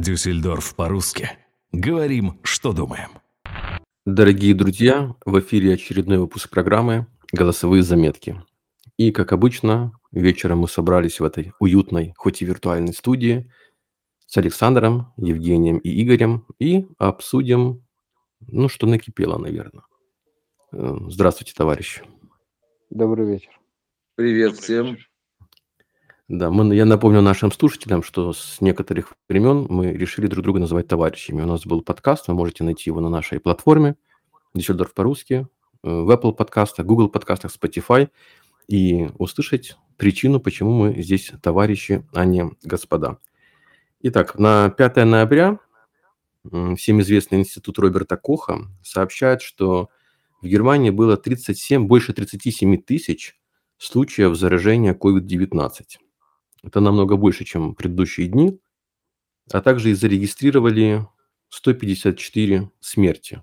Дюссельдорф по-русски. Говорим, что думаем. Дорогие друзья, в эфире очередной выпуск программы «Голосовые заметки». И, как обычно, вечером мы собрались в этой уютной, хоть и виртуальной студии с Александром, Евгением и Игорем и обсудим, ну, что накипело, наверное. Э, здравствуйте, товарищи. Добрый вечер. Привет Добрый всем. Вечер. Да, мы, я напомню нашим слушателям, что с некоторых времен мы решили друг друга называть товарищами. У нас был подкаст, вы можете найти его на нашей платформе Дюссельдорф по-русски, э, в Apple подкастах, Google подкастах, Spotify и услышать причину, почему мы здесь товарищи, а не господа. Итак, на 5 ноября всем известный институт Роберта Коха сообщает, что в Германии было 37, больше 37 тысяч случаев заражения COVID-19. Это намного больше, чем предыдущие дни. А также и зарегистрировали 154 смерти,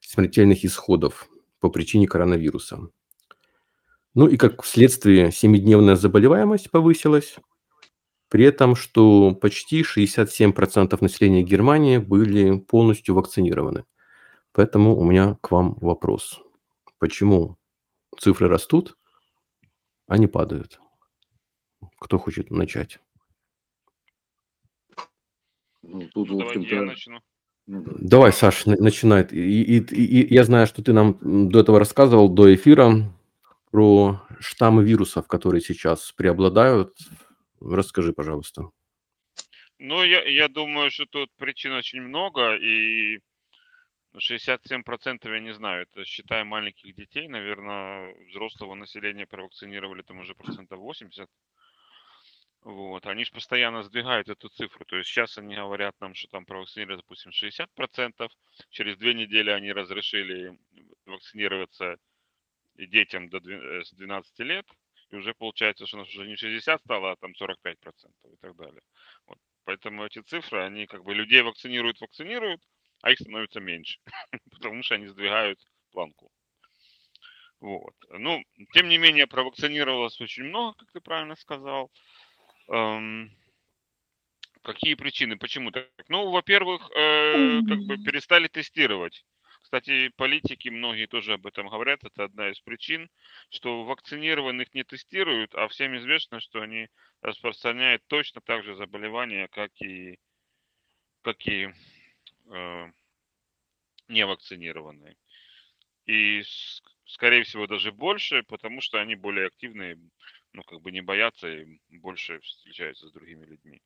смертельных исходов по причине коронавируса. Ну и как следствие, семидневная заболеваемость повысилась, при этом, что почти 67% населения Германии были полностью вакцинированы. Поэтому у меня к вам вопрос. Почему цифры растут, а не падают? Кто хочет начать? Ну, тут, ну, давайте я начну. Ну, да. Давай, Саш, начинай. И, и, и я знаю, что ты нам до этого рассказывал, до эфира, про штаммы вирусов, которые сейчас преобладают. Расскажи, пожалуйста. Ну, я, я думаю, что тут причин очень много, и 67% я не знаю, это считая маленьких детей, наверное, взрослого населения провакцинировали там уже процентов 80. Вот, они же постоянно сдвигают эту цифру. То есть сейчас они говорят нам, что там провакцинировали, допустим, 60%. Через две недели они разрешили вакцинироваться детям до 12 э, лет. И уже получается, что у нас уже не 60 стало, а там 45% и так далее. Вот. Поэтому эти цифры, они как бы людей вакцинируют, вакцинируют, а их становится меньше. Потому что они сдвигают планку. Вот. Ну, тем не менее, провакцинировалось очень много, как ты правильно сказал. Эм, какие причины? Почему так? Ну, во-первых, э, как бы перестали тестировать. Кстати, политики многие тоже об этом говорят. Это одна из причин, что вакцинированных не тестируют, а всем известно, что они распространяют точно так же заболевания, как и, как и э, невакцинированные. И, скорее всего, даже больше, потому что они более активные ну, как бы не боятся и больше встречаются с другими людьми.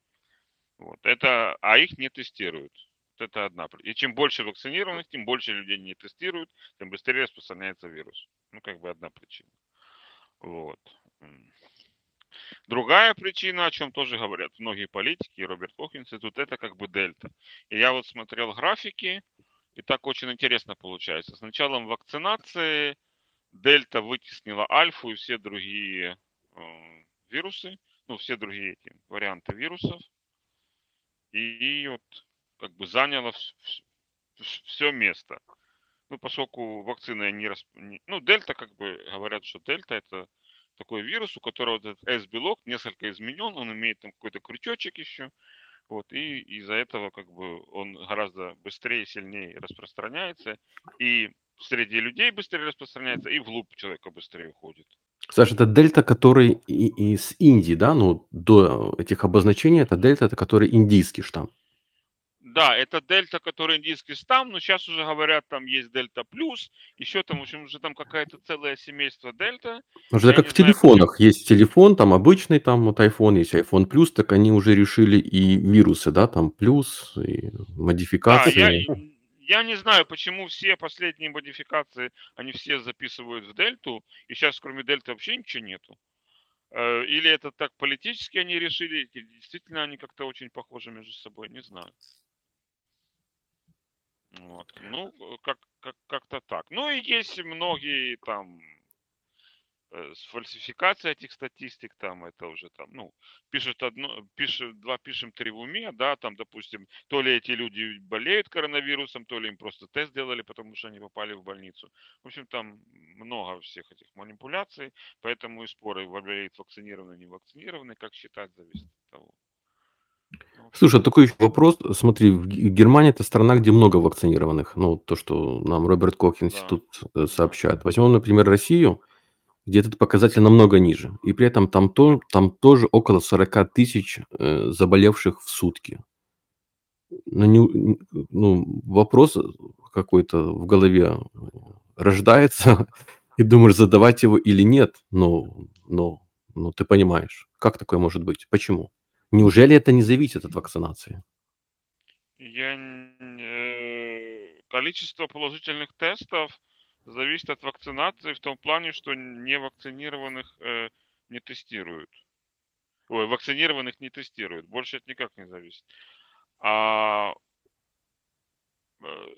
Вот. Это, а их не тестируют. Вот это одна. И чем больше вакцинированных, тем больше людей не тестируют, тем быстрее распространяется вирус. Ну, как бы одна причина. Вот. Другая причина, о чем тоже говорят многие политики, и Роберт Кох институт, это как бы дельта. И я вот смотрел графики, и так очень интересно получается. С началом вакцинации дельта вытеснила альфу и все другие вирусы, ну, все другие эти варианты вирусов. И, и вот как бы заняло все место. Ну, поскольку вакцина не, расп... Ну, дельта, как бы говорят, что дельта это такой вирус, у которого этот S-белок несколько изменен, он имеет там какой-то крючочек еще. Вот, и из-за этого как бы он гораздо быстрее и сильнее распространяется. И среди людей быстрее распространяется, и в луп человека быстрее уходит. Саша, это дельта, который из Индии, да? Ну, до этих обозначений это дельта, это который индийский штамм. Да, это дельта, который индийский штамм, но сейчас уже говорят, там есть дельта плюс, еще там, в общем, уже там какая-то целое семейство дельта. Уже как в знаю, телефонах. Почему... Есть телефон, там обычный, там вот iPhone, есть iPhone плюс, так они уже решили и вирусы, да, там плюс, и модификации. Да, я, я не знаю, почему все последние модификации, они все записывают в дельту, и сейчас кроме дельты вообще ничего нету. Э, или это так политически они решили, или действительно они как-то очень похожи между собой, не знаю. Вот. Ну, как, как, как-то так. Ну и есть многие там фальсификация этих статистик, там это уже там, ну, пишет одно, пишет, два пишем, три в уме, да, там, допустим, то ли эти люди болеют коронавирусом, то ли им просто тест сделали, потому что они попали в больницу. В общем, там много всех этих манипуляций, поэтому и споры, болеет вакцинированный, не вакцинированный, как считать, зависит от того. Слушай, такой еще вопрос. Смотри, в Германии это страна, где много вакцинированных. Ну, то, что нам Роберт Кох институт да. Э, сообщает. Возьмем, например, Россию, где этот показатель намного ниже. И при этом там, то, там тоже около 40 тысяч э, заболевших в сутки. Ну, не, ну, вопрос какой-то в голове рождается, и думаешь, задавать его или нет. Ну, ну, ну, ты понимаешь, как такое может быть? Почему? Неужели это не зависит от вакцинации? Я... Э, количество положительных тестов зависит от вакцинации в том плане, что невакцинированных э, не тестируют. Ой, вакцинированных не тестируют. Больше это никак не зависит. А э,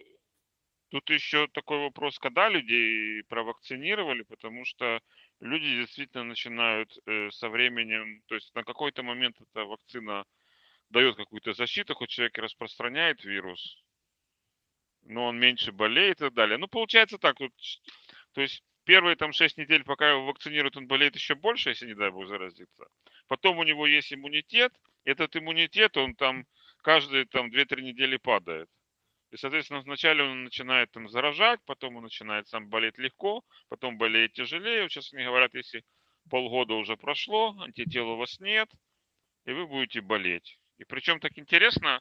тут еще такой вопрос, когда людей провакцинировали, потому что люди действительно начинают э, со временем, то есть на какой-то момент эта вакцина дает какую-то защиту, хоть человек распространяет вирус, но он меньше болеет и так далее. Ну, получается так, вот, то есть первые там 6 недель, пока его вакцинируют, он болеет еще больше, если, не дай бог, заразиться. Потом у него есть иммунитет, этот иммунитет, он там каждые там 2-3 недели падает. И, соответственно, вначале он начинает там заражать, потом он начинает сам болеть легко, потом болеет тяжелее. Сейчас они говорят, если полгода уже прошло, антител у вас нет, и вы будете болеть. И причем так интересно,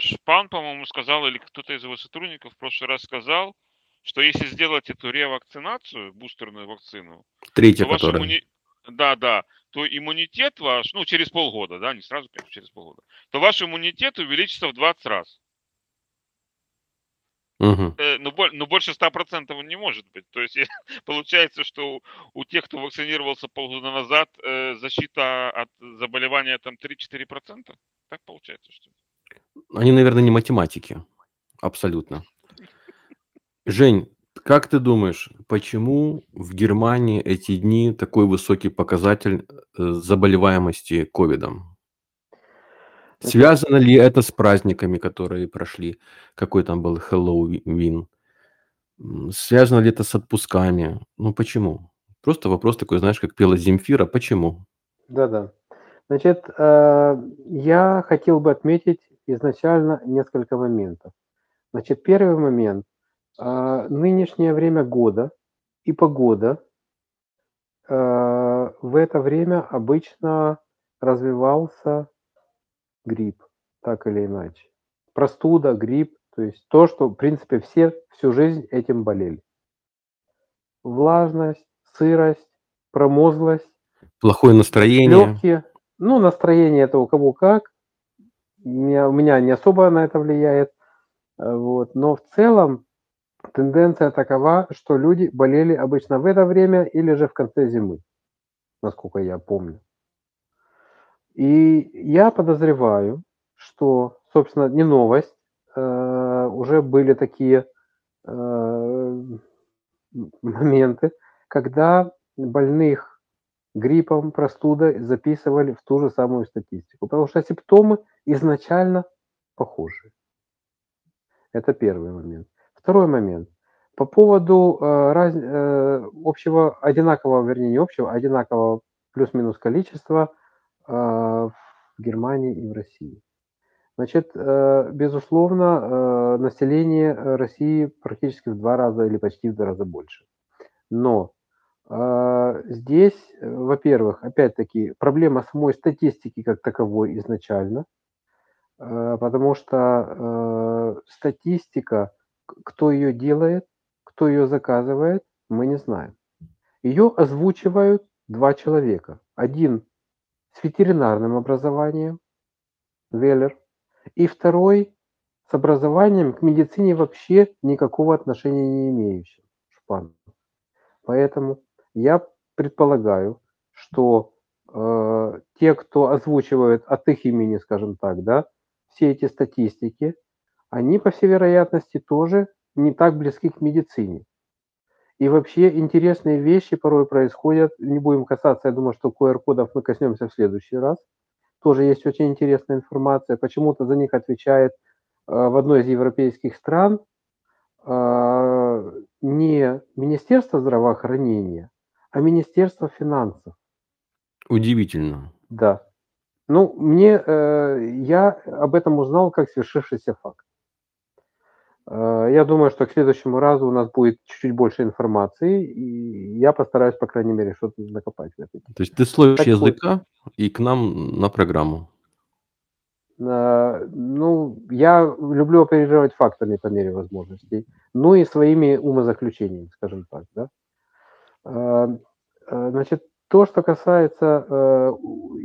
Шпан, по-моему, сказал, или кто-то из его сотрудников в прошлый раз сказал, что если сделать эту ревакцинацию, бустерную вакцину, Третья, которая... Иммуни... Да, да, то иммунитет ваш, ну, через полгода, да, не сразу, конечно, через полгода, то ваш иммунитет увеличится в 20 раз. Угу. Э, но, но больше 100% он не может быть. То есть получается, что у, у тех, кто вакцинировался полгода назад, э, защита от заболевания там 3-4%. Так получается, что Они, наверное, не математики. Абсолютно. Жень, как ты думаешь, почему в Германии эти дни такой высокий показатель э, заболеваемости ковидом? Связано ли это с праздниками, которые прошли? Какой там был Хэллоуин? Связано ли это с отпусками? Ну почему? Просто вопрос такой, знаешь, как пела Земфира, почему? Да-да. Значит, э, я хотел бы отметить изначально несколько моментов. Значит, первый момент – а, нынешнее время года и погода а, в это время обычно развивался грипп, так или иначе. Простуда, грипп, то есть то, что, в принципе, все всю жизнь этим болели. Влажность, сырость, промозглость. Плохое настроение. Легкие. Ну, настроение это у кого как. Меня, у меня не особо на это влияет. Вот. Но в целом Тенденция такова, что люди болели обычно в это время или же в конце зимы, насколько я помню. И я подозреваю, что, собственно, не новость, э, уже были такие э, моменты, когда больных гриппом, простудой записывали в ту же самую статистику, потому что симптомы изначально похожи. Это первый момент. Второй момент. По поводу э, раз, э, общего, одинакового, вернее, не общего, а одинакового плюс-минус количества э, в Германии и в России. Значит, э, безусловно, э, население России практически в два раза или почти в два раза больше. Но здесь, во-первых, опять-таки, проблема самой статистики как таковой изначально, э, потому что э, статистика кто ее делает, кто ее заказывает, мы не знаем. Ее озвучивают два человека. Один с ветеринарным образованием, Веллер, и второй с образованием к медицине вообще никакого отношения не имеющим, Шпан. Поэтому я предполагаю, что э, те, кто озвучивают от их имени, скажем так, да, все эти статистики, они, по всей вероятности, тоже не так близки к медицине. И вообще интересные вещи порой происходят. Не будем касаться, я думаю, что QR-кодов мы коснемся в следующий раз. Тоже есть очень интересная информация. Почему-то за них отвечает э, в одной из европейских стран э, не Министерство здравоохранения, а Министерство финансов. Удивительно. Да. Ну, мне, э, я об этом узнал как свершившийся факт. Э, я думаю, что к следующему разу у нас будет чуть-чуть больше информации, и я постараюсь, по крайней мере, что-то накопать в этой. То есть ты вот. языка и к нам на программу. Э, ну, я люблю оперировать фактами по мере возможностей, ну и своими умозаключениями, скажем так, да. Э, э, значит, то, что касается э,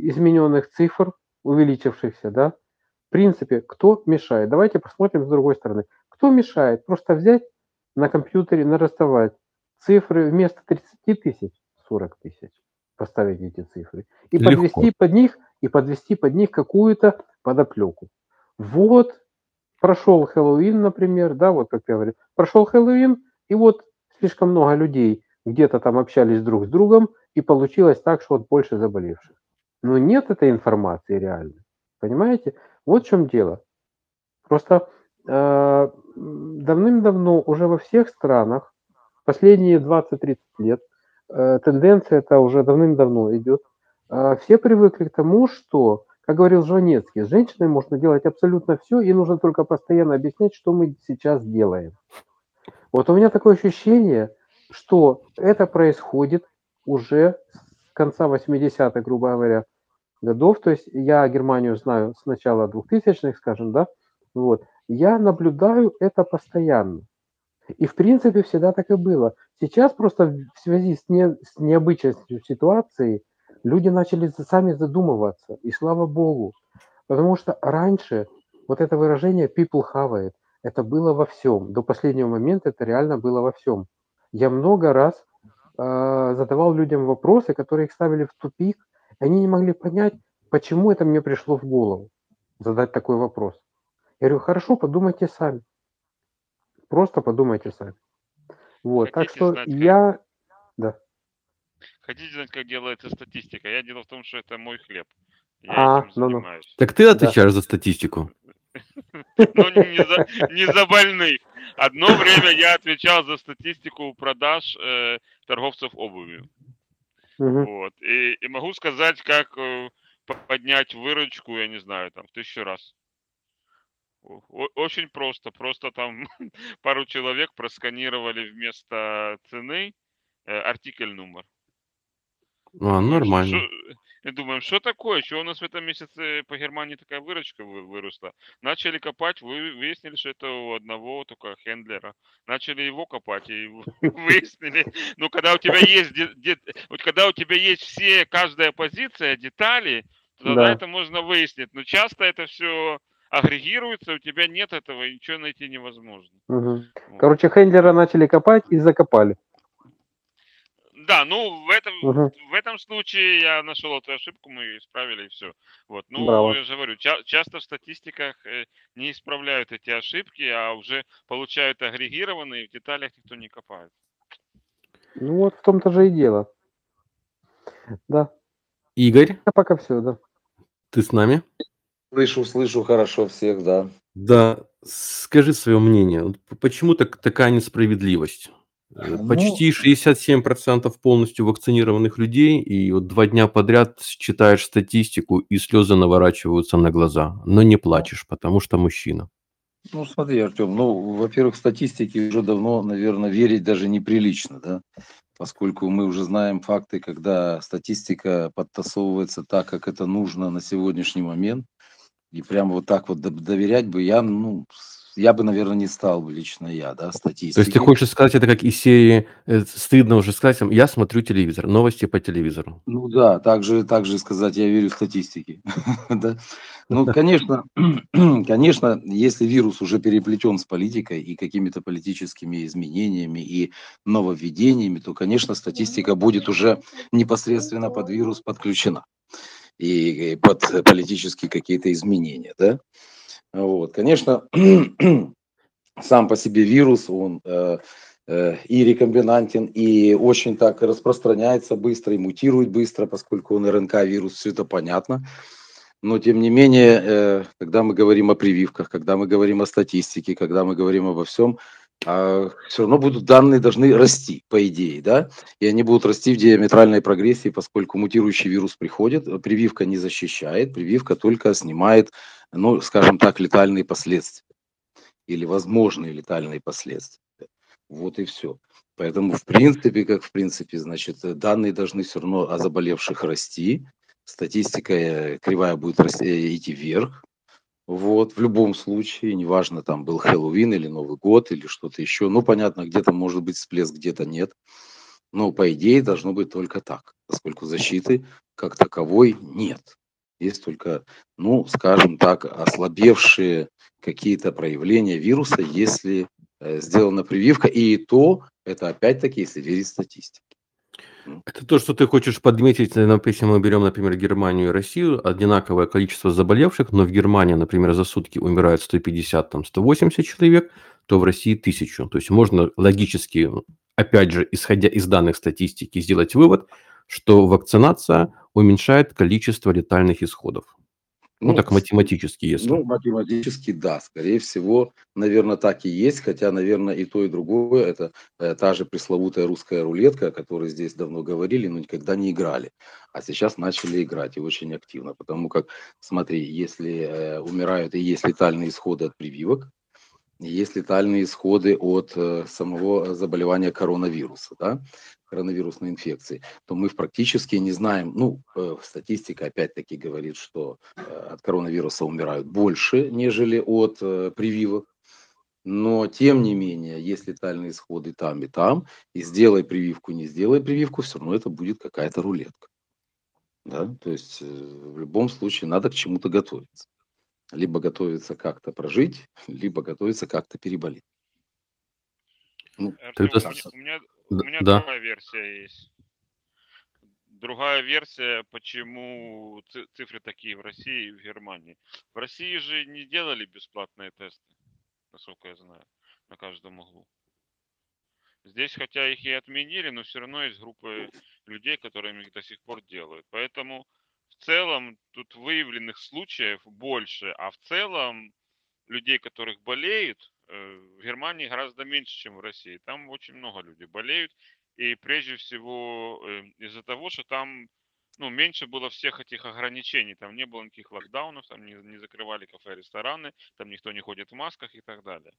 измененных цифр, увеличившихся, да, в принципе, кто мешает? Давайте посмотрим с другой стороны. Кто мешает? Просто взять на компьютере, нарастовать цифры вместо 30 тысяч, 40 тысяч, поставить эти цифры. И Легко. подвести под них, и подвести под них какую-то подоплеку. Вот прошел Хэллоуин, например, да, вот как я говорю, прошел Хэллоуин, и вот слишком много людей где-то там общались друг с другом, и получилось так, что вот больше заболевших. Но нет этой информации реально. Понимаете? Вот в чем дело. Просто э, давным-давно уже во всех странах, последние 20-30 лет, э, тенденция это уже давным-давно идет, э, все привыкли к тому, что, как говорил Жванецкий, с женщиной можно делать абсолютно все, и нужно только постоянно объяснять, что мы сейчас делаем. Вот у меня такое ощущение, что это происходит уже с конца 80-х, грубо говоря, годов. То есть я Германию знаю с начала 2000-х, скажем, да, вот. Я наблюдаю это постоянно. И в принципе всегда так и было. Сейчас просто в связи с, не, с необычностью ситуации люди начали сами задумываться. И слава богу. Потому что раньше вот это выражение people have it, это было во всем. До последнего момента это реально было во всем. Я много раз э, задавал людям вопросы, которые их ставили в тупик, и они не могли понять, почему это мне пришло в голову задать такой вопрос. Я говорю, хорошо, подумайте сами. Просто подумайте сами. Вот, так Хотите что знать, как- я... Да. Хотите знать, как делается статистика? Я дело в том, что это мой хлеб. Я А, этим ну-ну. занимаюсь. Так ты отвечаешь за статистику. Но не за, не за больных. Одно время я отвечал за статистику продаж э, торговцев обувью. Мгм. Вот. И, и могу сказать, как э, по- поднять выручку, я не знаю, там, в тысячу раз. О- Очень просто. Просто там пару человек просканировали вместо цены э, артикль номер. А, нормально. шо- И думаем, что такое? Что у нас в этом месяце по Германии такая выручка вы- выросла? Начали копать, вы выяснили, что это у одного только хендлера. Начали его копать и вы- выяснили. Ну, когда у тебя есть, вот когда у тебя есть все, каждая позиция, детали, то тогда Да. это можно выяснить. Но часто это все агрегируется, у тебя нет этого, и ничего найти невозможно. Вот. Короче, Хендлера начали копать и закопали. Да, ну в этом Мгм. в этом случае я нашел эту ошибку, мы ее исправили и все. Вот, ну Браво. я же говорю, ча- часто в статистиках э, не исправляют эти ошибки, а уже получают агрегированные, в деталях никто не копает. Ну вот в том-то же и дело. Да, Игорь, а пока все, да. ты с нами? Слышу, слышу хорошо всех, да. Да, скажи свое мнение. Почему так, такая несправедливость? Э, Ну- Почти 67% полностью вакцинированных людей, и вот два дня подряд читаешь статистику, и слезы наворачиваются на глаза, но не плачешь, потому что мужчина. Ну, смотри, Артем, ну, во-первых, статистике уже давно, наверное, верить даже неприлично, да, поскольку мы уже знаем факты, когда статистика подтасовывается так, как это нужно на сегодняшний момент, и прямо вот так вот до- доверять бы я, ну, я бы, наверное, не стал бы лично я, да, статистики. То есть ты хочешь сказать, это как из серии, э, стыдно уже сказать, я смотрю телевизор, новости по телевизору. Ну да, также, также сказать, я верю в статистике. да? Ну, конечно, конечно, если вирус уже переплетен с политикой и какими-то политическими изменениями и нововведениями, то, конечно, статистика будет уже непосредственно под вирус подключена и под политические какие-то изменения, да. Вот, конечно, сам по себе вирус, он э, э, и рекомбинантен, и очень так распространяется быстро, и мутирует быстро, поскольку он РНК-вирус, все это понятно. Но, тем не менее, э, когда мы говорим о прививках, когда мы говорим о статистике, когда мы говорим обо всем, все равно будут данные должны расти, по идее, да, и они будут расти в диаметральной прогрессии, поскольку мутирующий вирус приходит, прививка не защищает, прививка только снимает, ну, скажем так, летальные последствия или возможные летальные последствия. Вот и все. Поэтому, в принципе, как в принципе, значит, данные должны все равно о заболевших расти, статистика э, кривая будет э, идти вверх, вот, в любом случае, неважно, там был Хэллоуин или Новый год или что-то еще. Ну, понятно, где-то может быть всплеск, где-то нет. Но, по идее, должно быть только так, поскольку защиты как таковой нет. Есть только, ну, скажем так, ослабевшие какие-то проявления вируса, если э, сделана прививка. И то, это опять-таки, если верить статистике. Это то, что ты хочешь подметить, э, если мы берем, например, Германию и Россию, одинаковое количество заболевших, но в Германии, например, за сутки умирают 150, там, 180 человек, то в России 1000. То есть можно логически, опять же, исходя из данных статистики, сделать вывод, что вакцинация уменьшает количество летальных исходов. Ну, ну так математически, если. Ну, математически, да. Скорее всего, наверное, так и есть. Хотя, наверное, и то, и другое. Это э, та же пресловутая русская рулетка, о которой здесь давно говорили, но никогда не играли. А сейчас начали играть и очень активно. Потому как, смотри, если э, умирают и есть летальные исходы от прививок, есть летальные исходы от э, самого заболевания коронавируса, да, коронавирусной инфекции, то мы практически не знаем, ну, э, статистика опять-таки говорит, что э, от коронавируса умирают больше, нежели от прививок, но тем не менее, есть летальные исходы там и там, и сделай прививку, не сделай прививку, все равно это будет какая-то рулетка. Да? То есть в любом случае надо к чему-то готовиться либо готовиться как-то прожить, либо готовиться как-то переболеть. Ну, Артем, у, меня, у меня, у меня да. другая версия есть. Другая версия, почему цифры такие в России и в Германии. В России же не делали бесплатные тесты, насколько я знаю, на каждом углу. Здесь, хотя их и отменили, но все равно есть группы людей, которые их до сих пор делают. Поэтому в целом тут выявленных случаев больше, а в целом людей, которых болеют, в Германии гораздо меньше, чем в России. Там очень много людей болеют. И прежде всего э, из-за того, что там ну, меньше было всех этих ограничений. Там не было никаких локдаунов, там не, не закрывали кафе, рестораны, там никто не ходит в масках и так далее.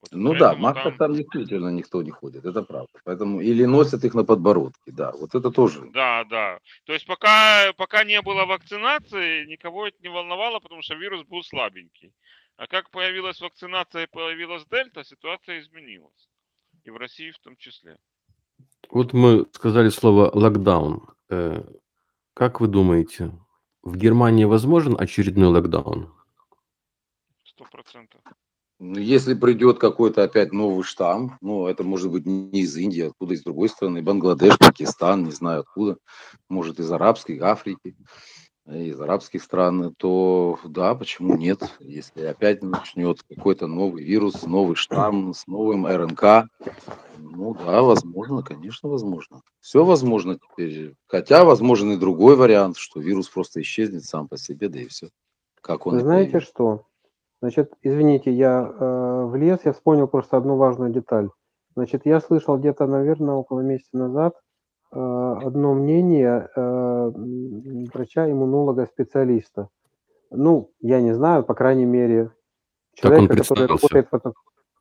Вот, ну да, в масках там... там действительно никто не ходит, это правда. Поэтому или носят их на подбородке, да, вот это тоже. Да, да. То есть пока, пока не было вакцинации, никого это не волновало, потому что вирус был слабенький. А как появилась вакцинация и появилась дельта, ситуация изменилась. И в России в том числе. Вот мы сказали слово локдаун. Э, как вы думаете, в Германии возможен очередной локдаун? Сто процентов. Ну, если придет какой-то опять новый штамм, ну, это может быть не из Индии, откуда из другой страны, Бангладеш, Пакистан, не знаю откуда, может из арабской, Африки, из арабских стран, то да, почему нет? Если опять начнет какой-то новый вирус, новый штамм с новым РНК, ну да, возможно, конечно, возможно. Все возможно теперь. Хотя возможен и другой вариант, что вирус просто исчезнет сам по себе, да и все. Как он Вы знаете появится. что? Значит, извините, я э, влез, я вспомнил просто одну важную деталь. Значит, я слышал где-то, наверное, около месяца назад одно мнение э, врача-иммунолога-специалиста. Ну, я не знаю, по крайней мере, человека, который работает в этом,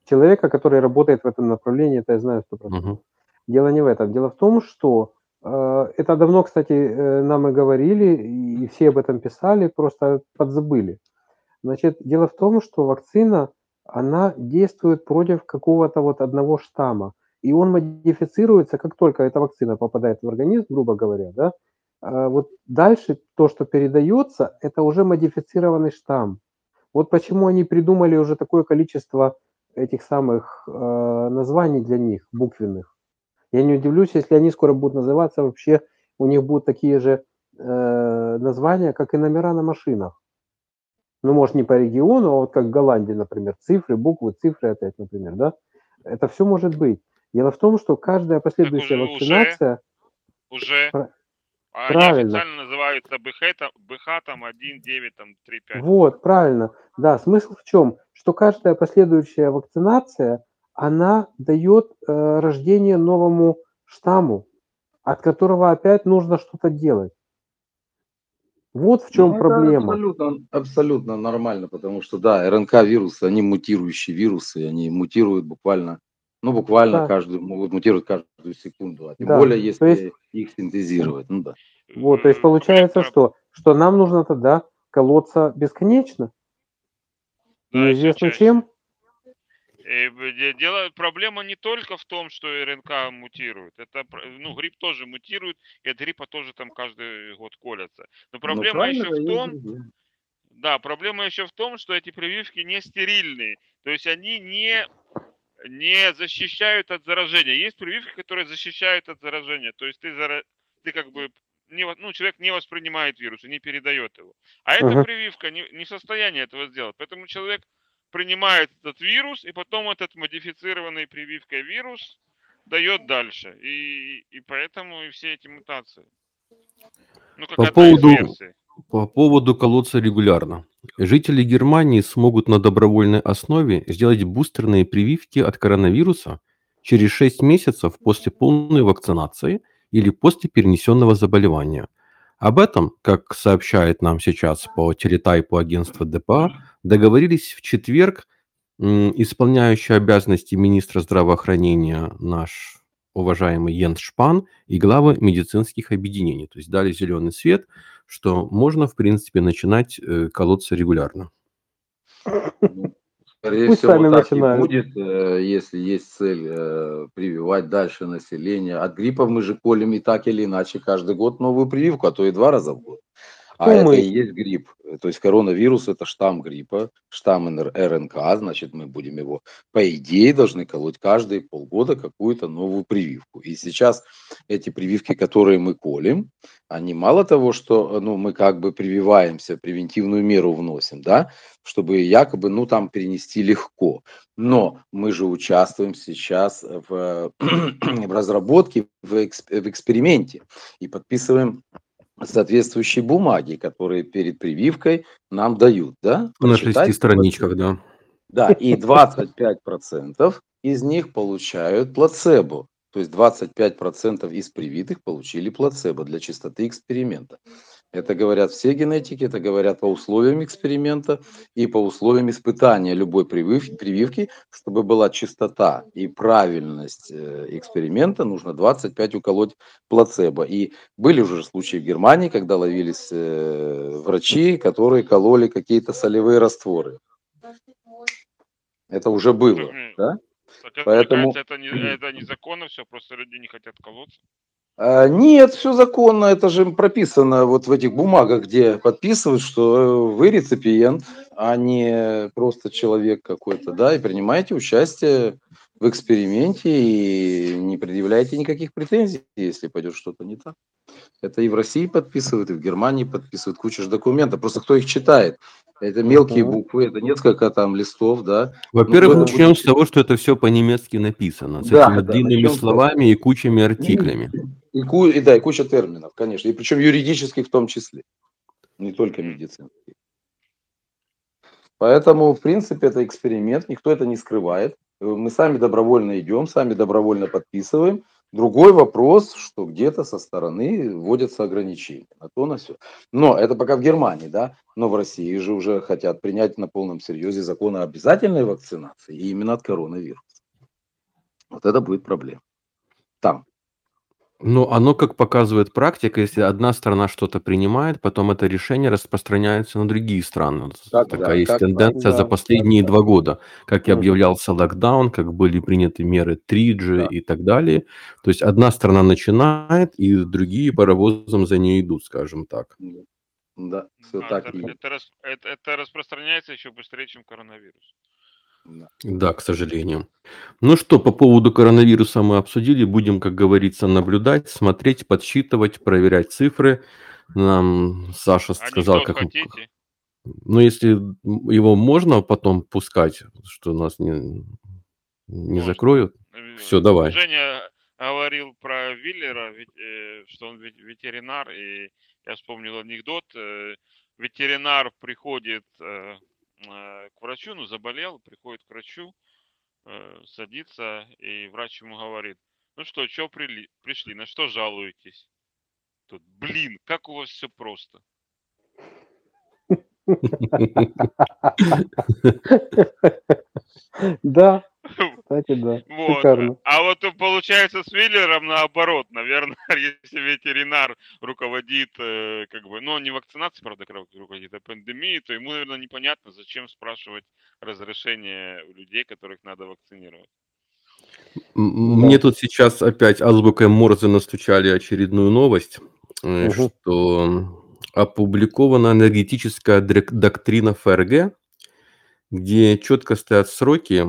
человека, который работает в этом направлении, это я знаю 100%. Угу. Дело не в этом. Дело в том, что э, это давно, кстати, э, нам и говорили, и все об этом писали, просто подзабыли. Значит, дело в том, что вакцина, она действует против какого-то вот одного штамма. И он модифицируется, как только эта вакцина попадает в организм, грубо говоря, да, а вот дальше то, что передается, это уже модифицированный штамм. Вот почему они придумали уже такое количество этих самых э, названий для них, буквенных. Я не удивлюсь, если они скоро будут называться вообще, у них будут такие же э, названия, как и номера на машинах ну, может, не по региону, а вот как в Голландии, например, цифры, буквы, цифры опять, например, да, это все может быть. Дело в том, что каждая последующая уже, вакцинация... Уже, уже. Они правильно. официально называются БХ, БХ там 1, 9, там 3, 5. Вот, правильно. Да, смысл в чем? Что каждая последующая вакцинация, она дает э, рождение новому штамму, от которого опять нужно что-то делать. Вот в чем Ну, проблема. абсолютно, абсолютно нормально, потому что, да, РНК-вирусы, они мутирующие вирусы, они мутируют буквально, ну, буквально Да. каждую, могут мутировать каждую секунду, а тем Да, более, то если есть- их синтезировать, ну да. Вот, то есть получается, что, что нам нужно тогда колоться бесконечно, Да, неизвестно чем. Де- Дело, проблема не только в том, что РНК мутирует. Это, ну, грипп тоже мутирует, и от гриппа тоже там каждый год колятся. Но Ну, проблема правильно, еще в есть том, другие. да, проблема еще в том, что эти прививки не стерильные. То есть они не, не защищают от заражения. Есть прививки, которые защищают от заражения. То есть ты, зара- ты как бы не, ну, человек не воспринимает вирус и не передает его. А эта Ага. прививка не, не в состоянии этого сделать. Поэтому человек принимает этот вирус, и потом этот модифицированный прививкой вирус дает дальше. И, и поэтому и все эти мутации. Ну, как По поводу- версий. По поводу колоться регулярно. Жители Германии смогут на добровольной основе сделать бустерные прививки от коронавируса через 6 месяцев после полной вакцинации или после перенесенного заболевания. Об этом, как сообщает нам сейчас по телетайпу агентства ДПА, договорились в четверг исполняющий обязанности министра здравоохранения наш уважаемый Йенс Шпан и главы медицинских объединений. То есть дали зеленый свет, что можно, в принципе, начинать э, колоться регулярно. Ну, Скорее Пусть всего, сами так начинают. и будет, э, если есть цель э, прививать дальше население. От гриппа мы же колем и так или иначе каждый год новую прививку, а то и два раза в год. А Кто это мы? и есть грипп. То есть коронавирус это штамм гриппа, штамм РНК, значит мы будем его, по идее, должны колоть каждые полгода какую-то новую прививку. И сейчас эти прививки, которые мы колем, они мало того, что ну, мы как бы прививаемся, превентивную меру вносим, да, чтобы якобы, ну, там перенести легко. Но мы же участвуем сейчас в, в разработке, в, экс- в эксперименте и подписываем соответствующие бумаги, которые перед прививкой нам дают, да? На шести страничках, да. Да, и 25% из них получают плацебо. То есть 25% из привитых получили плацебо для чистоты эксперимента. Это говорят все генетики, это говорят по условиям эксперимента и по условиям испытания любой привив- прививки, чтобы была чистота и правильность э, эксперимента, нужно 25 уколоть плацебо. И были уже случаи в Германии, когда ловились э, врачи, которые кололи какие-то солевые растворы. Это уже было, да? Это, Поэтому- кажется, это, не, это незаконно все, просто люди не хотят колоться. А, Нет, все законно, это же прописано вот в этих бумагах, где подписывают, что э, вы реципиент, а не просто человек какой-то, да, и принимаете участие в эксперименте и не предъявляете никаких претензий, если пойдет что-то не так. Это и в России подписывают, и в Германии подписывают куча же документов. Просто кто их читает? Это мелкие Мгм. буквы, это несколько там листов, да. Во-первых, Ну, начнем будет- с того, что это все по-немецки написано, с Да, этими да, длинными начнем с словами и кучами артиклями. И, ку- и да, и куча терминов, конечно, и причем юридических в том числе, не только медицинских. Поэтому, в принципе, это эксперимент, никто это не скрывает. Э, Мы сами добровольно идем, сами добровольно подписываем. Другой вопрос, что где-то со стороны вводятся ограничения на то, на все. Но это пока в Германии, да, но в России же уже хотят принять на полном серьезе закон о обязательной вакцинации, и именно от коронавируса. Вот это будет проблема. Там. Но оно, как показывает практика, если одна страна что-то принимает, потом это решение распространяется на другие страны. Вот Как- да, Такая есть как- тенденция за да, последние два года. Как и Мгм. объявлялся локдаун, как были приняты меры 3G Да. и так далее. То есть одна страна начинает, и другие паровозом за ней идут, скажем так. Да, все А, так это, и есть. это рас- это- это распространяется еще быстрее, чем коронавирус. Да. К сожалению. Ну что, по поводу коронавируса мы обсудили. Будем, как говорится, наблюдать, смотреть, подсчитывать, проверять цифры. Нам Саша сказал, Анекдот как... хотите? Ну, если его можно потом пускать, что нас не, не Можно. закроют. Э, Всё, давай. Женя говорил про Виллера, э, что он вет- ветеринар, и я вспомнил анекдот. э, Ветеринар приходит к врачу, ну, заболел, приходит к врачу, э, садится, и врач ему говорит, ну что, что пришли, на что жалуетесь? Тут, блин, как у вас все просто. Да, кстати, да. Вот. Шикарно. А вот получается с Виллером наоборот, наверное, если ветеринар руководит, э, как бы, ну, не вакцинацией, правда, руководит, а пандемией, то ему, наверное, непонятно, зачем спрашивать разрешение у людей, которых надо вакцинировать. Мне тут сейчас опять азбукой Морзе настучали очередную новость, угу. что опубликована энергетическая доктрина ФРГ, где четко стоят сроки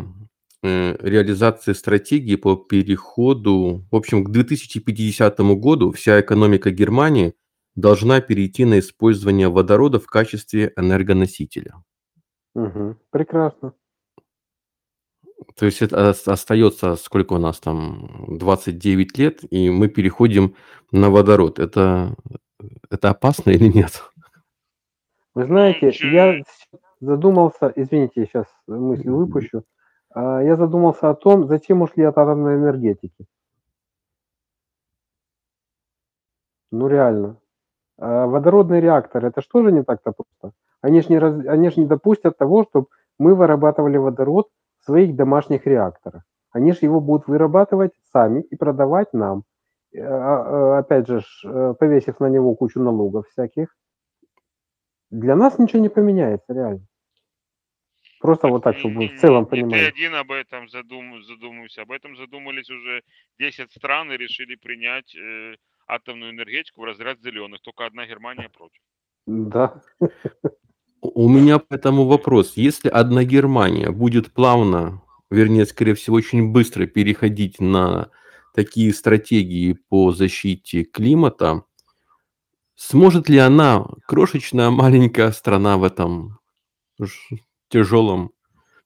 э, реализации стратегии по переходу. В общем, к 2050 году вся экономика Германии должна перейти на использование водорода в качестве энергоносителя. Угу. Прекрасно. То есть это остается, сколько у нас там, 29 лет, и мы переходим на водород. Это, это опасно или нет? Вы знаете, я задумался, извините, сейчас мысли выпущу, а, я задумался о том, зачем ушли от атомной энергетики. Ну реально. А водородный реактор, это что же не так-то просто? Они же не, раз, они ж не допустят того, чтобы мы вырабатывали водород в своих домашних реакторах. Они же его будут вырабатывать сами и продавать нам. Э, а, опять же, э, повесив на него кучу налогов всяких. Для нас ничего не поменяется, реально. Просто вот так, чтобы в целом понимали. Не ты один об этом задум, задумывался. Об этом задумались уже 10 стран и решили принять э, атомную энергетику в разряд зеленых. Только одна Германия против. Да. У меня по этому вопрос. Если одна Германия будет плавно, вернее, скорее всего, очень быстро переходить на такие стратегии по защите климата, сможет ли она, крошечная маленькая страна в этом тяжелом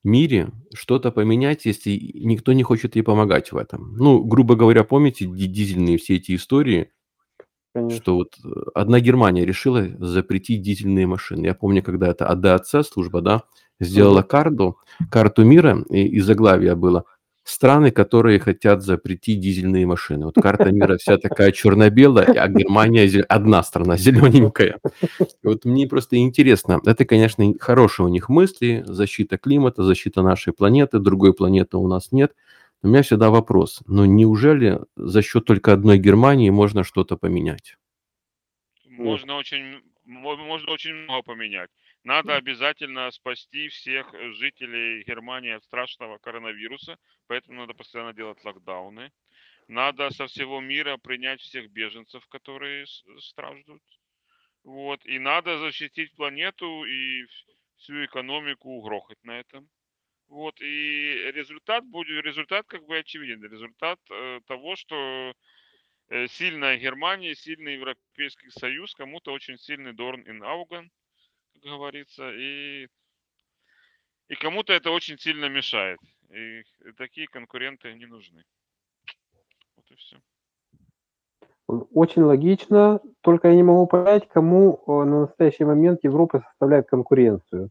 мире что-то поменять, если никто не хочет ей помогать в этом. Ну, грубо говоря, помните дизельные все эти истории, Конечно. что вот э, одна Германия решила запретить дизельные машины. Я помню, когда это АДАЦ служба, да, сделала карту, карту мира, и, и заглавие было страны, которые хотят запретить дизельные машины. Вот карта мира вся такая черно-белая, а Германия одна страна, зелененькая. И вот мне просто интересно, это, конечно, хорошие у них мысли, защита климата, защита нашей планеты, другой планеты у нас нет. Но у меня всегда вопрос, но неужели за счет только одной Германии можно что-то поменять? Можно очень, можно очень много поменять. Надо обязательно спасти всех э, жителей Германии от страшного коронавируса, поэтому надо постоянно делать локдауны. Надо со всего мира принять всех беженцев, которые страждут. Вот. И надо защитить планету и всю экономику угрохать на этом. Вот. И результат будет, результат как бы очевиден. Результат э, того, что э, сильная Германия, сильный Европейский Союз, кому-то очень сильный Дорн и Ауган – говорится, и, и кому-то это очень сильно мешает. И, такие конкуренты не нужны. Вот и все. Очень логично, только я не могу понять, кому э, на настоящий момент Европа составляет конкуренцию.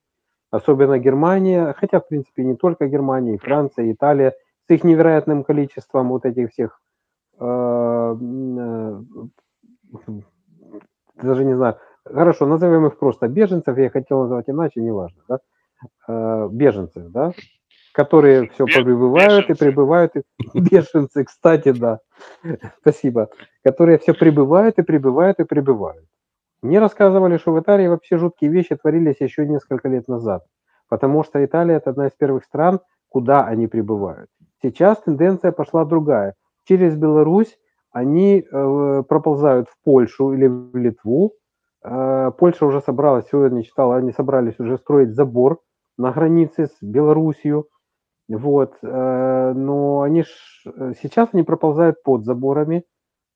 Особенно Германия, хотя, в принципе, не только Германия, и Франция, и Италия, с их невероятным количеством вот этих всех, э, э, даже не знаю, хорошо, назовем их просто беженцев, я хотел назвать иначе, неважно, да, э, беженцев, да, которые все прибывают и прибывают, и беженцы, кстати, да, спасибо, которые все прибывают и прибывают и прибывают. Мне рассказывали, что в Италии вообще жуткие вещи творились еще несколько лет назад, потому что Италия – это одна из первых стран, куда они прибывают. Сейчас тенденция пошла другая. Через Беларусь они э, проползают в Польшу или в Литву, Польша уже собралась, сегодня читал, они собрались уже строить забор на границе с Белоруссией. Вот, э, но они ж, э, сейчас они проползают под заборами.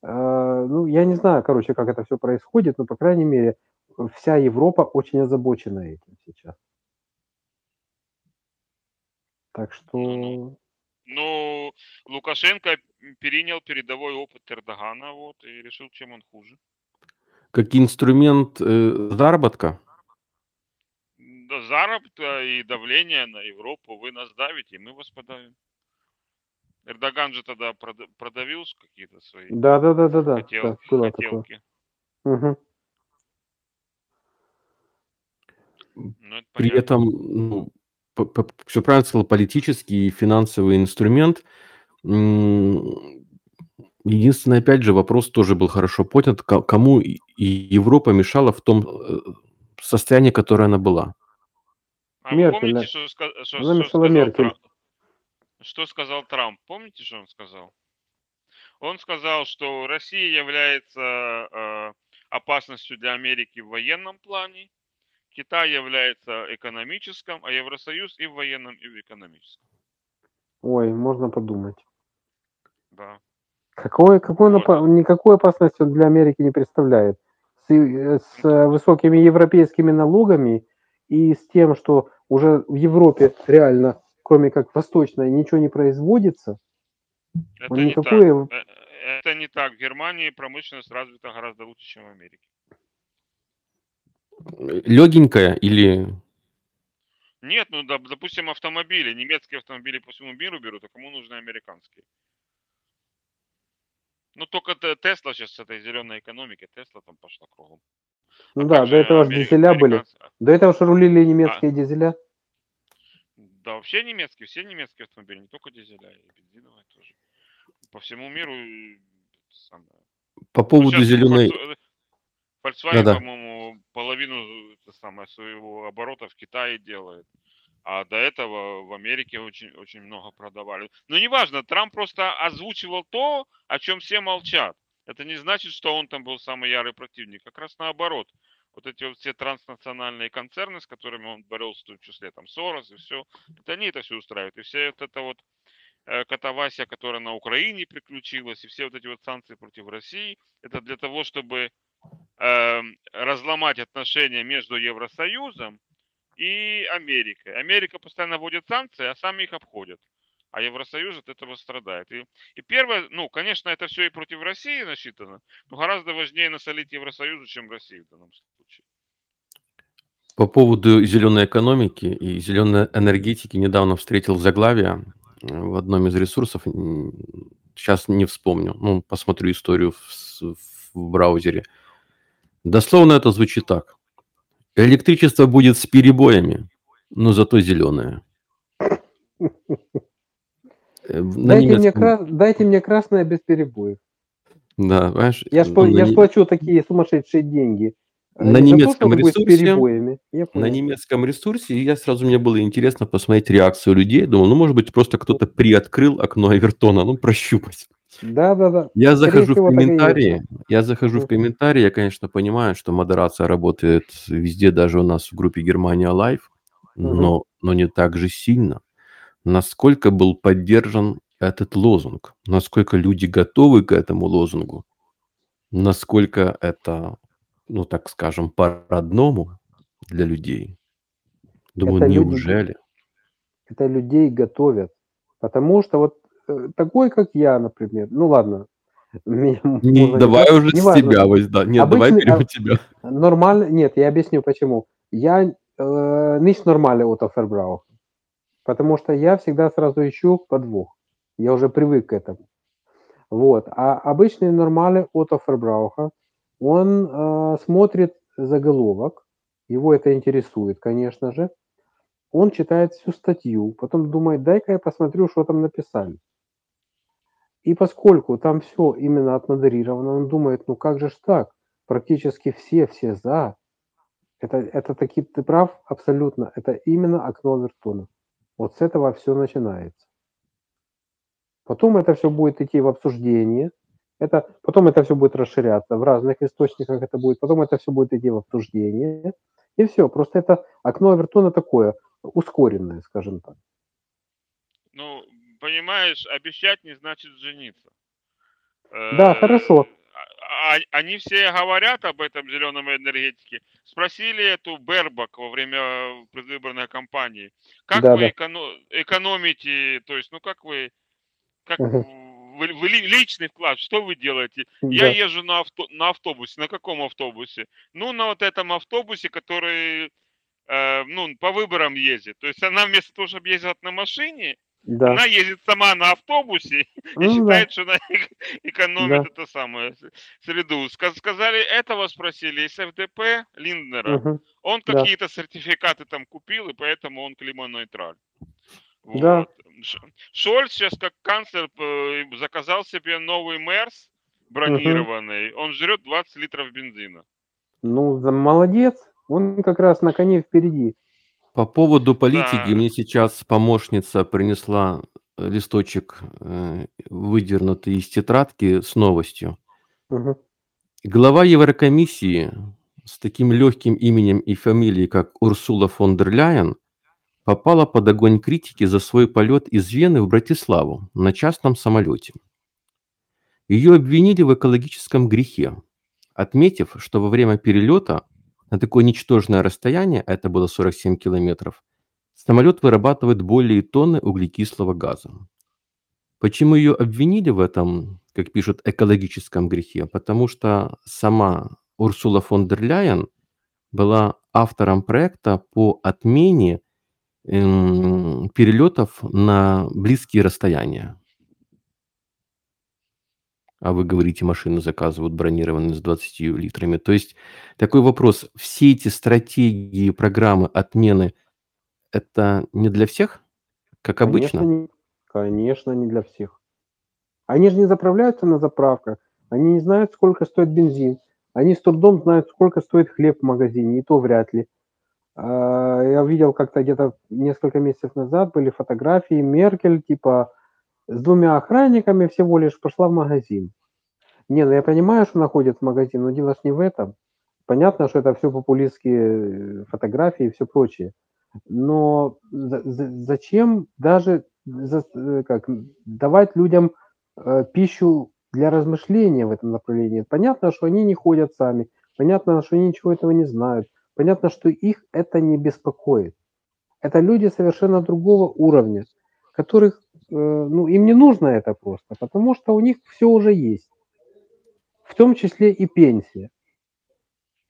Э, ну, я не знаю, короче, как это все происходит, но, по крайней мере, вся Европа очень озабочена этим сейчас. Так что... Ну, ну Лукашенко перенял передовой опыт Эрдогана, вот, и решил, чем он хуже как инструмент э, заработка? Да, заработка и давление на Европу. Вы нас давите, мы вас подавим. Эрдоган же тогда прода- продавил какие-то свои Да, да, да, да, да. хотел- да, было такое. хотелки. Мгм. Ну, это При понятно. этом, ну, все правильно сказал, политический и финансовый инструмент. Единственное, опять же, вопрос тоже был хорошо понят, ко- кому и Европа мешала в том э, состоянии, которое она была. А вы Меркель, помните, да. что, что- Она что мешала сказал Меркель. Трамп? Что сказал Трамп? Помните, что он сказал? Он сказал, что Россия является э, опасностью для Америки в военном плане, Китай является экономическим, а Евросоюз и в военном, и в экономическом. Ой, можно подумать. Да. Вот. опа- никакой опасности он для Америки не представляет. С, э, с э, высокими европейскими налогами и с тем, что уже в Европе реально, кроме как восточной, ничего не производится, Это он не никакой... так. Э, Это не так. В Германии промышленность развита гораздо лучше, чем в Америке. Легенькая или... Нет, ну, доп- допустим, автомобили. Немецкие автомобили по всему миру берут, а кому нужны американские? Ну, только Тесла сейчас с этой зеленой экономикой, Тесла там пошла кругом. Ну А да, до этого же дизеля были. американцы? До этого же рулили А. немецкие дизеля. Да, вообще немецкие, все немецкие автомобили, не только дизеля, и бензиновые тоже. По всему миру э, самое. По Ну, поводу щас зеленой... Volks- Volkswagen, Да-да. по-моему, половину э, это самое, своего оборота в Китае делает. А до этого в Америке очень, очень много продавали. Но неважно, Трамп просто озвучивал то, о чем все молчат. Это не значит, что он там был самый ярый противник. Как раз наоборот. Вот эти вот все транснациональные концерны, с которыми он боролся, в числе там Сорос и все, это они это все устраивают. И все вот это вот э, катавасия, которая на Украине приключилась, и все вот эти вот санкции против России, это для того, чтобы эм, разломать отношения между Евросоюзом и Америкой. Америка постоянно вводит санкции, а сами их обходят. А Евросоюз от этого страдает. И, и первое, ну, конечно, это все и против России насчитано, но гораздо важнее насолить Евросоюзу, чем России в данном случае. По поводу зеленой экономики и зеленой энергетики недавно встретил заглавие э, в одном из ресурсов. Сейчас не вспомню. Ну, посмотрю историю в, в браузере. Дословно это звучит так. Электричество будет с перебоями, но зато зеленое. Э, Дайте мне, кра- дайте мне красное без перебоев. да, понимаешь, Я ж, ну, я ж плачу такие сумасшедшие деньги. э, На немецком ресурсе- на немецком ресурсе, я сразу мне было интересно посмотреть реакцию людей. Думал, ну, может быть, просто кто-то приоткрыл окно Авертона, ну, прощупать. Да, да, да. Я захожу в комментарии, я захожу в комментарии, я, конечно, понимаю, что модерация работает везде, даже у нас в группе Германия Лайв, но, но не так же сильно. Насколько был поддержан этот лозунг, насколько люди готовы к этому лозунгу, насколько это, ну, так скажем, по-родному для людей. Думаю, Это люди- неужели? Это людей готовят. Потому что вот такой, как я, например, ну ладно, меня Не, можно давай уже с неважно. тебя, Вась, да. Нет, давай Обычный, берем а, тебя. Нормально, нет, я объясню почему. Я э, nicht normale Autoverbrauch. Потому что я всегда сразу ищу подвох. Я уже привык к этому. Вот. А обычный нормальный Autoverbraucher, он э, смотрит заголовок, его это интересует, конечно же. Он читает всю статью, потом думает, дай-ка я посмотрю, что там написали. И поскольку там все именно отмодерировано, он думает, ну как же ж так? Практически все, все за. Это, это таки, ты прав абсолютно. Это именно окно Вертона. Вот с этого все начинается. Потом это все будет идти в обсуждение. Это, потом это все будет расширяться в разных источниках это будет. Потом это все будет идти в обсуждение. И все. Просто это окно Авертона такое, ускоренное, скажем так. Ну, понимаешь, обещать не значит жениться. Да, Э, хорошо. а- а- Они все говорят об этом зеленом энергетике. Спросили эту Бербак во время предвыборной кампании. Как Да, вы да. эконо- экономите, то есть, ну как вы, как Мгм. вы, вы ли- личный вклад, что вы делаете? Я Да. езжу на, авто, на автобусе. На каком автобусе? Ну, на вот этом автобусе, который, э, ну, по выборам ездит. То есть она вместо того, чтобы ездить на машине, Да. Она ездит сама на автобусе и Ну да. считает, что она эк- экономит Да. это самое среду. Ска- Сказали, этого спросили из ФДП Линднера. Мгм. Он Да. какие-то сертификаты там купил, и поэтому он климонейтраль. Да. Вот. Ш- Шольц сейчас как канцлер э, заказал себе новый Мерс бронированный. Он жрет 20 литров бензина. Ну, молодец. Он как раз на коне впереди. По поводу политики Да. мне сейчас помощница принесла э, листочек, э, выдернутый из тетрадки с новостью. Мгм. Глава Еврокомиссии с таким легким именем и фамилией, как Урсула фон дер Ляйен, попала под огонь критики за свой полет из Вены в Братиславу на частном самолете. Ее обвинили в экологическом грехе, отметив, что во время перелета на такое ничтожное расстояние, а это было 47 километров, самолет вырабатывает более тонны углекислого газа. Почему ее обвинили в этом, как пишут, экологическом грехе? Потому что сама Урсула фон дер Ляйен была автором проекта по отмене эм, перелетов на близкие расстояния. А вы говорите, машины заказывают бронированные с 20 литрами. То есть такой вопрос. Все эти стратегии, программы отмены, это не для всех, как обычно? не, конечно, не для всех. Они же не заправляются на заправках. Они не знают, сколько стоит бензин. Они с трудом знают, сколько стоит хлеб в магазине, и то вряд ли. А, Я видел как-то где-то несколько месяцев назад были фотографии Меркель, типа, с двумя охранниками всего лишь пошла в магазин. Не, ну я понимаю, что она ходит в магазин, но дело ж не в этом. Понятно, что это все популистские э, фотографии и все прочее. Но за- за- зачем даже э, как, давать людям э, пищу для размышления в этом направлении? Понятно, что они не ходят сами, понятно, что они ничего этого не знают, понятно, что их это не беспокоит. Это люди совершенно другого уровня, которых, ну, им не нужно это просто, потому что у них все уже есть, в том числе и пенсия.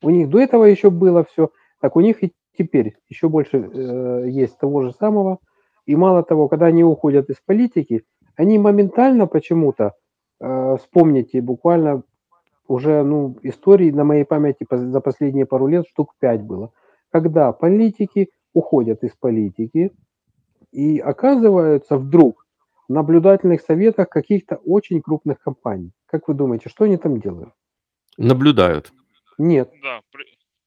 У них до этого еще было все, так у них и теперь еще больше э, есть того же самого. И мало того, когда они уходят из политики, они моментально почему-то, э, вспомните, буквально уже ну, истории на моей памяти за последние пару лет штук пять было, когда политики уходят из политики и оказываются вдруг наблюдательных советах каких-то очень крупных компаний. Как вы думаете, что они там делают? Наблюдают. Нет. Да,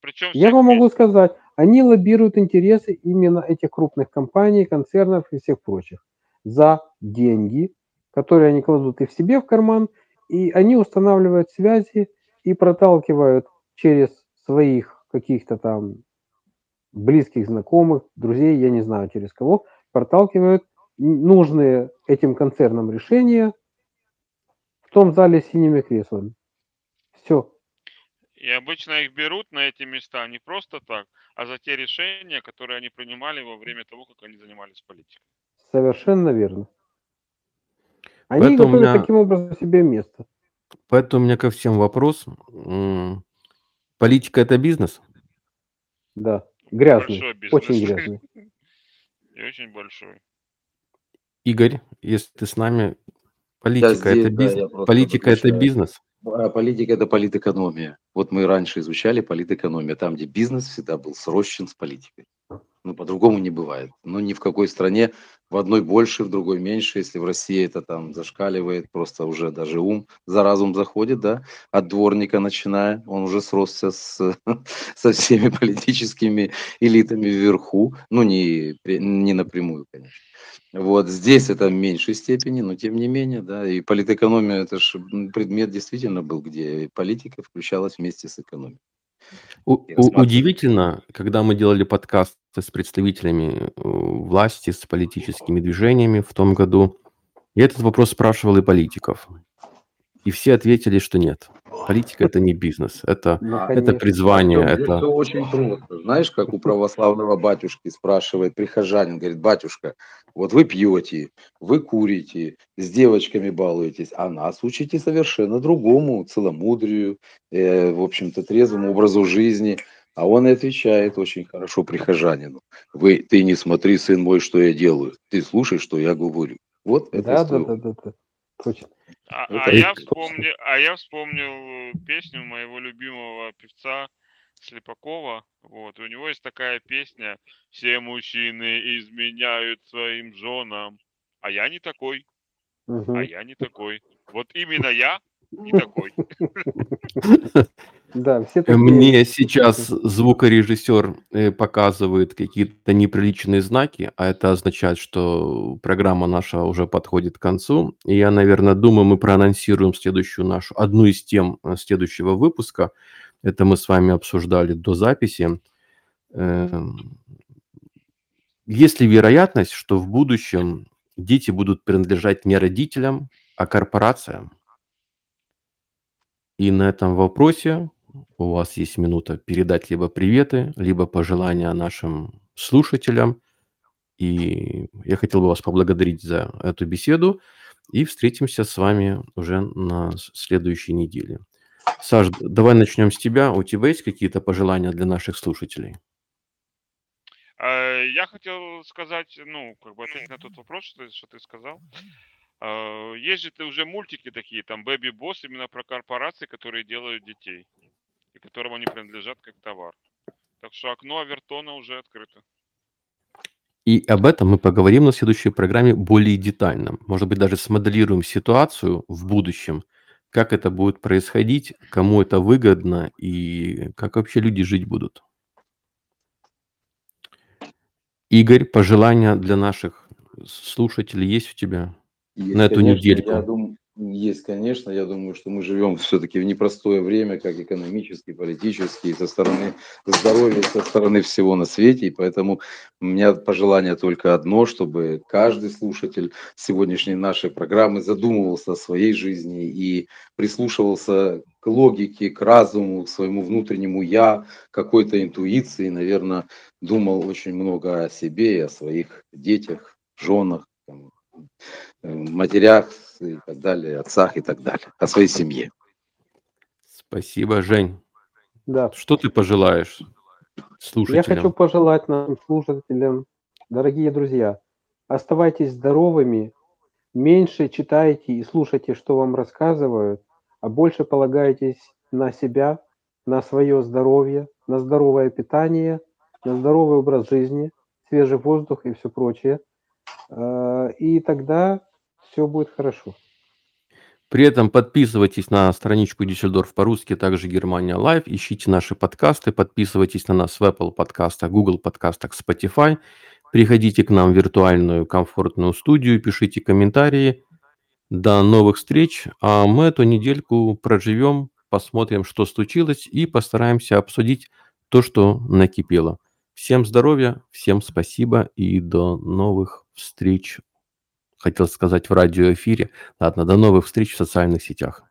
причем Я вам могу сказать, они лоббируют интересы именно этих крупных компаний, концернов и всех прочих за деньги, которые они кладут и в себе в карман, и они устанавливают связи и проталкивают через своих каких-то там близких знакомых, друзей, я не знаю через кого, проталкивают нужные этим концернам решения в том зале с синими креслами. Все. И обычно их берут на эти места не просто так, а за те решения, которые они принимали во время того, как они занимались политикой. Совершенно верно. Они Поэтому готовят меня- таким образом себе место. Поэтому у меня ко всем вопрос. Политика – это бизнес? Да. Грязный. Большой бизнес. Очень грязный. И очень большой. Игорь, если ты с нами, политика здесь, это да, бизнес? политика это бизнес? А Политика – это политэкономия. Вот мы раньше изучали политэкономию, там, где бизнес всегда был срощен с политикой. Ну, по-другому не бывает. Ну, ни в какой стране, в одной больше, в другой меньше. Если в России это там зашкаливает, просто уже даже ум за разум заходит, да, от дворника начиная, он уже сросся с, со всеми политическими элитами вверху. Ну, не, не напрямую, конечно. Вот здесь это в меньшей степени, но тем не менее, да, и политэкономия, это же предмет действительно был, где политика включалась вместе с экономикой. У- удивительно, когда мы делали подкаст с представителями э, власти, с политическими движениями в том году, я этот вопрос спрашивал и политиков. И все ответили, что нет. Политика – это не бизнес. Это, Ну, это призвание, здесь это... всё очень просто. Знаешь, как у православного батюшки спрашивает прихожанин, говорит, батюшка, вот вы пьете, вы курите, с девочками балуетесь, а нас учите совершенно другому, целомудрию, э, в общем-то, трезвому образу жизни. А он и отвечает очень хорошо прихожанину. Вы, ты не смотри, сын мой, что я делаю. Ты слушай, что я говорю. Вот это Да, да, да, да, да. Точно. А, Это а я точно. вспомнил, а я вспомнил песню моего любимого певца Слепакова. Вот, у него есть такая песня «Все мужчины изменяют своим женам, а я не такой, а Мгм. я не такой». Вот именно я Да, все Э, такие. Мне сейчас звукорежиссер э, показывает какие-то неприличные знаки, а это означает, что программа наша уже подходит к концу. И я, наверное, думаю, мы проанонсируем следующую нашу, одну из тем э, следующего выпуска. Это мы с вами обсуждали до записи. Эм, Есть ли вероятность, что в будущем дети будут принадлежать не родителям, а корпорациям? И на этом вопросе у вас есть минута передать либо приветы, либо пожелания нашим слушателям. И я хотел бы вас поблагодарить за эту беседу. И встретимся с вами уже на следующей неделе. Саш, давай начнем с тебя. У тебя есть какие-то пожелания для наших слушателей? А, Я хотел сказать, ну, как бы ответить на тот вопрос, что ты сказал. А, Есть же уже мультики такие, там Baby Boss, именно про корпорации, которые делают детей, и которым они принадлежат как товар. Так что окно Авертона уже открыто. И об этом мы поговорим на следующей программе более детально. Может быть, даже смоделируем ситуацию в будущем, как это будет происходить, кому это выгодно и как вообще люди жить будут. Игорь, пожелания для наших слушателей есть у тебя Есть, на эту конечно, недельку? Я есть, конечно. Я думаю, что мы живем все-таки в непростое время, как экономически, политически, со стороны здоровья, со стороны всего на свете. И поэтому у меня пожелание только одно, чтобы каждый слушатель сегодняшней нашей программы задумывался о своей жизни и прислушивался к логике, к разуму, к своему внутреннему «я», какой-то интуиции, наверное, думал очень много о себе и о своих детях, женах, матерях и так далее, отцах и так далее, о своей семье. Спасибо, Жень. Да. Что ты пожелаешь Я слушателям? хочу пожелать нашим слушателям, дорогие друзья, оставайтесь здоровыми, меньше читайте и слушайте, что вам рассказывают, а больше полагайтесь на себя, на свое здоровье, на здоровое питание, на здоровый образ жизни, свежий воздух и все прочее. Э, И тогда все будет хорошо. При этом подписывайтесь на страничку Дюссельдорф по-русски, также Германия Лайв, ищите наши подкасты, подписывайтесь на нас в Apple подкастах, Google подкастах, Spotify, приходите к нам в виртуальную комфортную студию, пишите комментарии. До новых встреч, а мы эту недельку проживем, посмотрим, что случилось и постараемся обсудить то, что накипело. Всем здоровья, всем спасибо и до новых встреч хотел сказать в радиоэфире. Ладно, до новых встреч в социальных сетях.